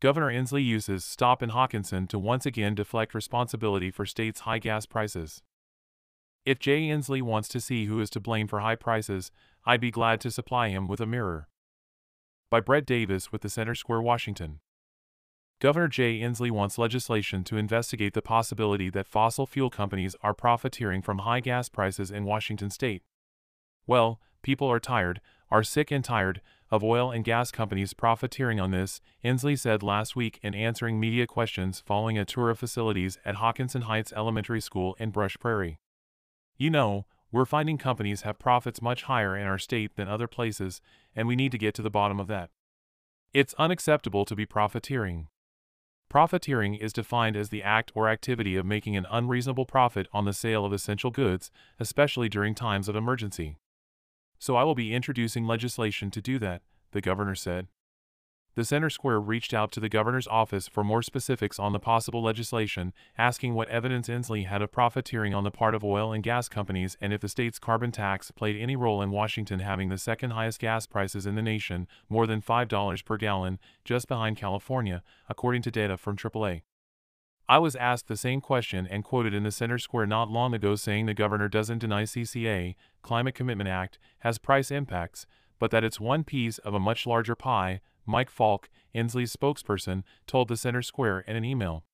Governor Inslee uses stop in Hockinson to once again deflect responsibility for state's high gas prices. If Jay Inslee wants to see who is to blame for high prices, I'd be glad to supply him with a mirror. By Brett Davis with the Center Square, Washington. Governor Jay Inslee wants legislation to investigate the possibility that fossil fuel companies are profiteering from high gas prices in Washington state. Well, people are tired, are sick and tired, of oil and gas companies profiteering on this, Inslee said last week in answering media questions following a tour of facilities at Hockinson Heights Elementary School in Brush Prairie. You know, we're finding companies have profits much higher in our state than other places, and we need to get to the bottom of that. It's unacceptable to be profiteering. Profiteering is defined as the act or activity of making an unreasonable profit on the sale of essential goods, especially during times of emergency. So I will be introducing legislation to do that, the governor said. The Center Square reached out to the governor's office for more specifics on the possible legislation, asking what evidence Inslee had of profiteering on the part of oil and gas companies and if the state's carbon tax played any role in Washington having the second highest gas prices in the nation, more than $5 per gallon, just behind California, according to data from AAA. I was asked the same question and quoted in the Center Square not long ago saying the governor doesn't deny CCA, Climate Commitment Act, has price impacts, but that it's one piece of a much larger pie, Mike Falk, Inslee's spokesperson, told the Center Square in an email.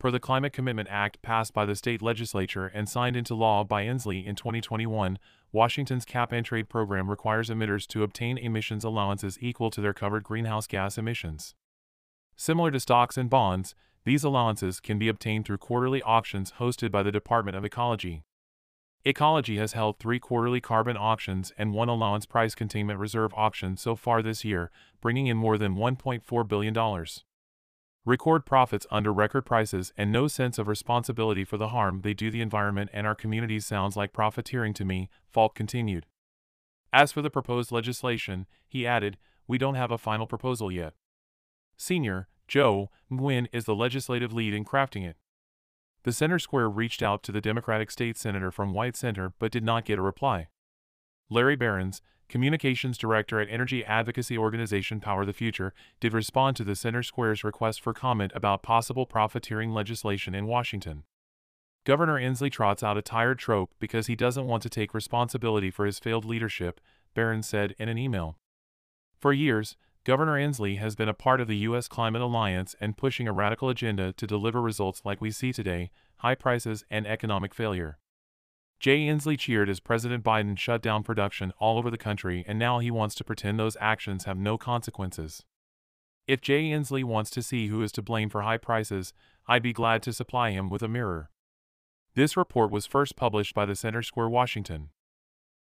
Per the Climate Commitment Act passed by the state legislature and signed into law by Inslee in 2021, Washington's cap and trade program requires emitters to obtain emissions allowances equal to their covered greenhouse gas emissions. Similar to stocks and bonds, these allowances can be obtained through quarterly auctions hosted by the Department of Ecology. Ecology has held three quarterly carbon auctions and one allowance price containment reserve auction so far this year, bringing in more than $1.4 billion. Record profits under record prices and no sense of responsibility for the harm they do the environment and our communities sounds like profiteering to me, Falk continued. As for the proposed legislation, he added, we don't have a final proposal yet. Senior, Joe, Nguyen is the legislative lead in crafting it. The Center Square reached out to the Democratic state senator from White Center but did not get a reply. Larry Behrens, communications director at energy advocacy organization Power the Future, did respond to the Center Square's request for comment about possible profiteering legislation in Washington. Governor Inslee trots out a tired trope because he doesn't want to take responsibility for his failed leadership, Behrens said in an email. For years, Governor Inslee has been a part of the U.S. Climate Alliance and pushing a radical agenda to deliver results like we see today high prices and economic failure. Jay Inslee cheered as President Biden shut down production all over the country, and now he wants to pretend those actions have no consequences. If Jay Inslee wants to see who is to blame for high prices, I'd be glad to supply him with a mirror. This report was first published by the Center Square, Washington.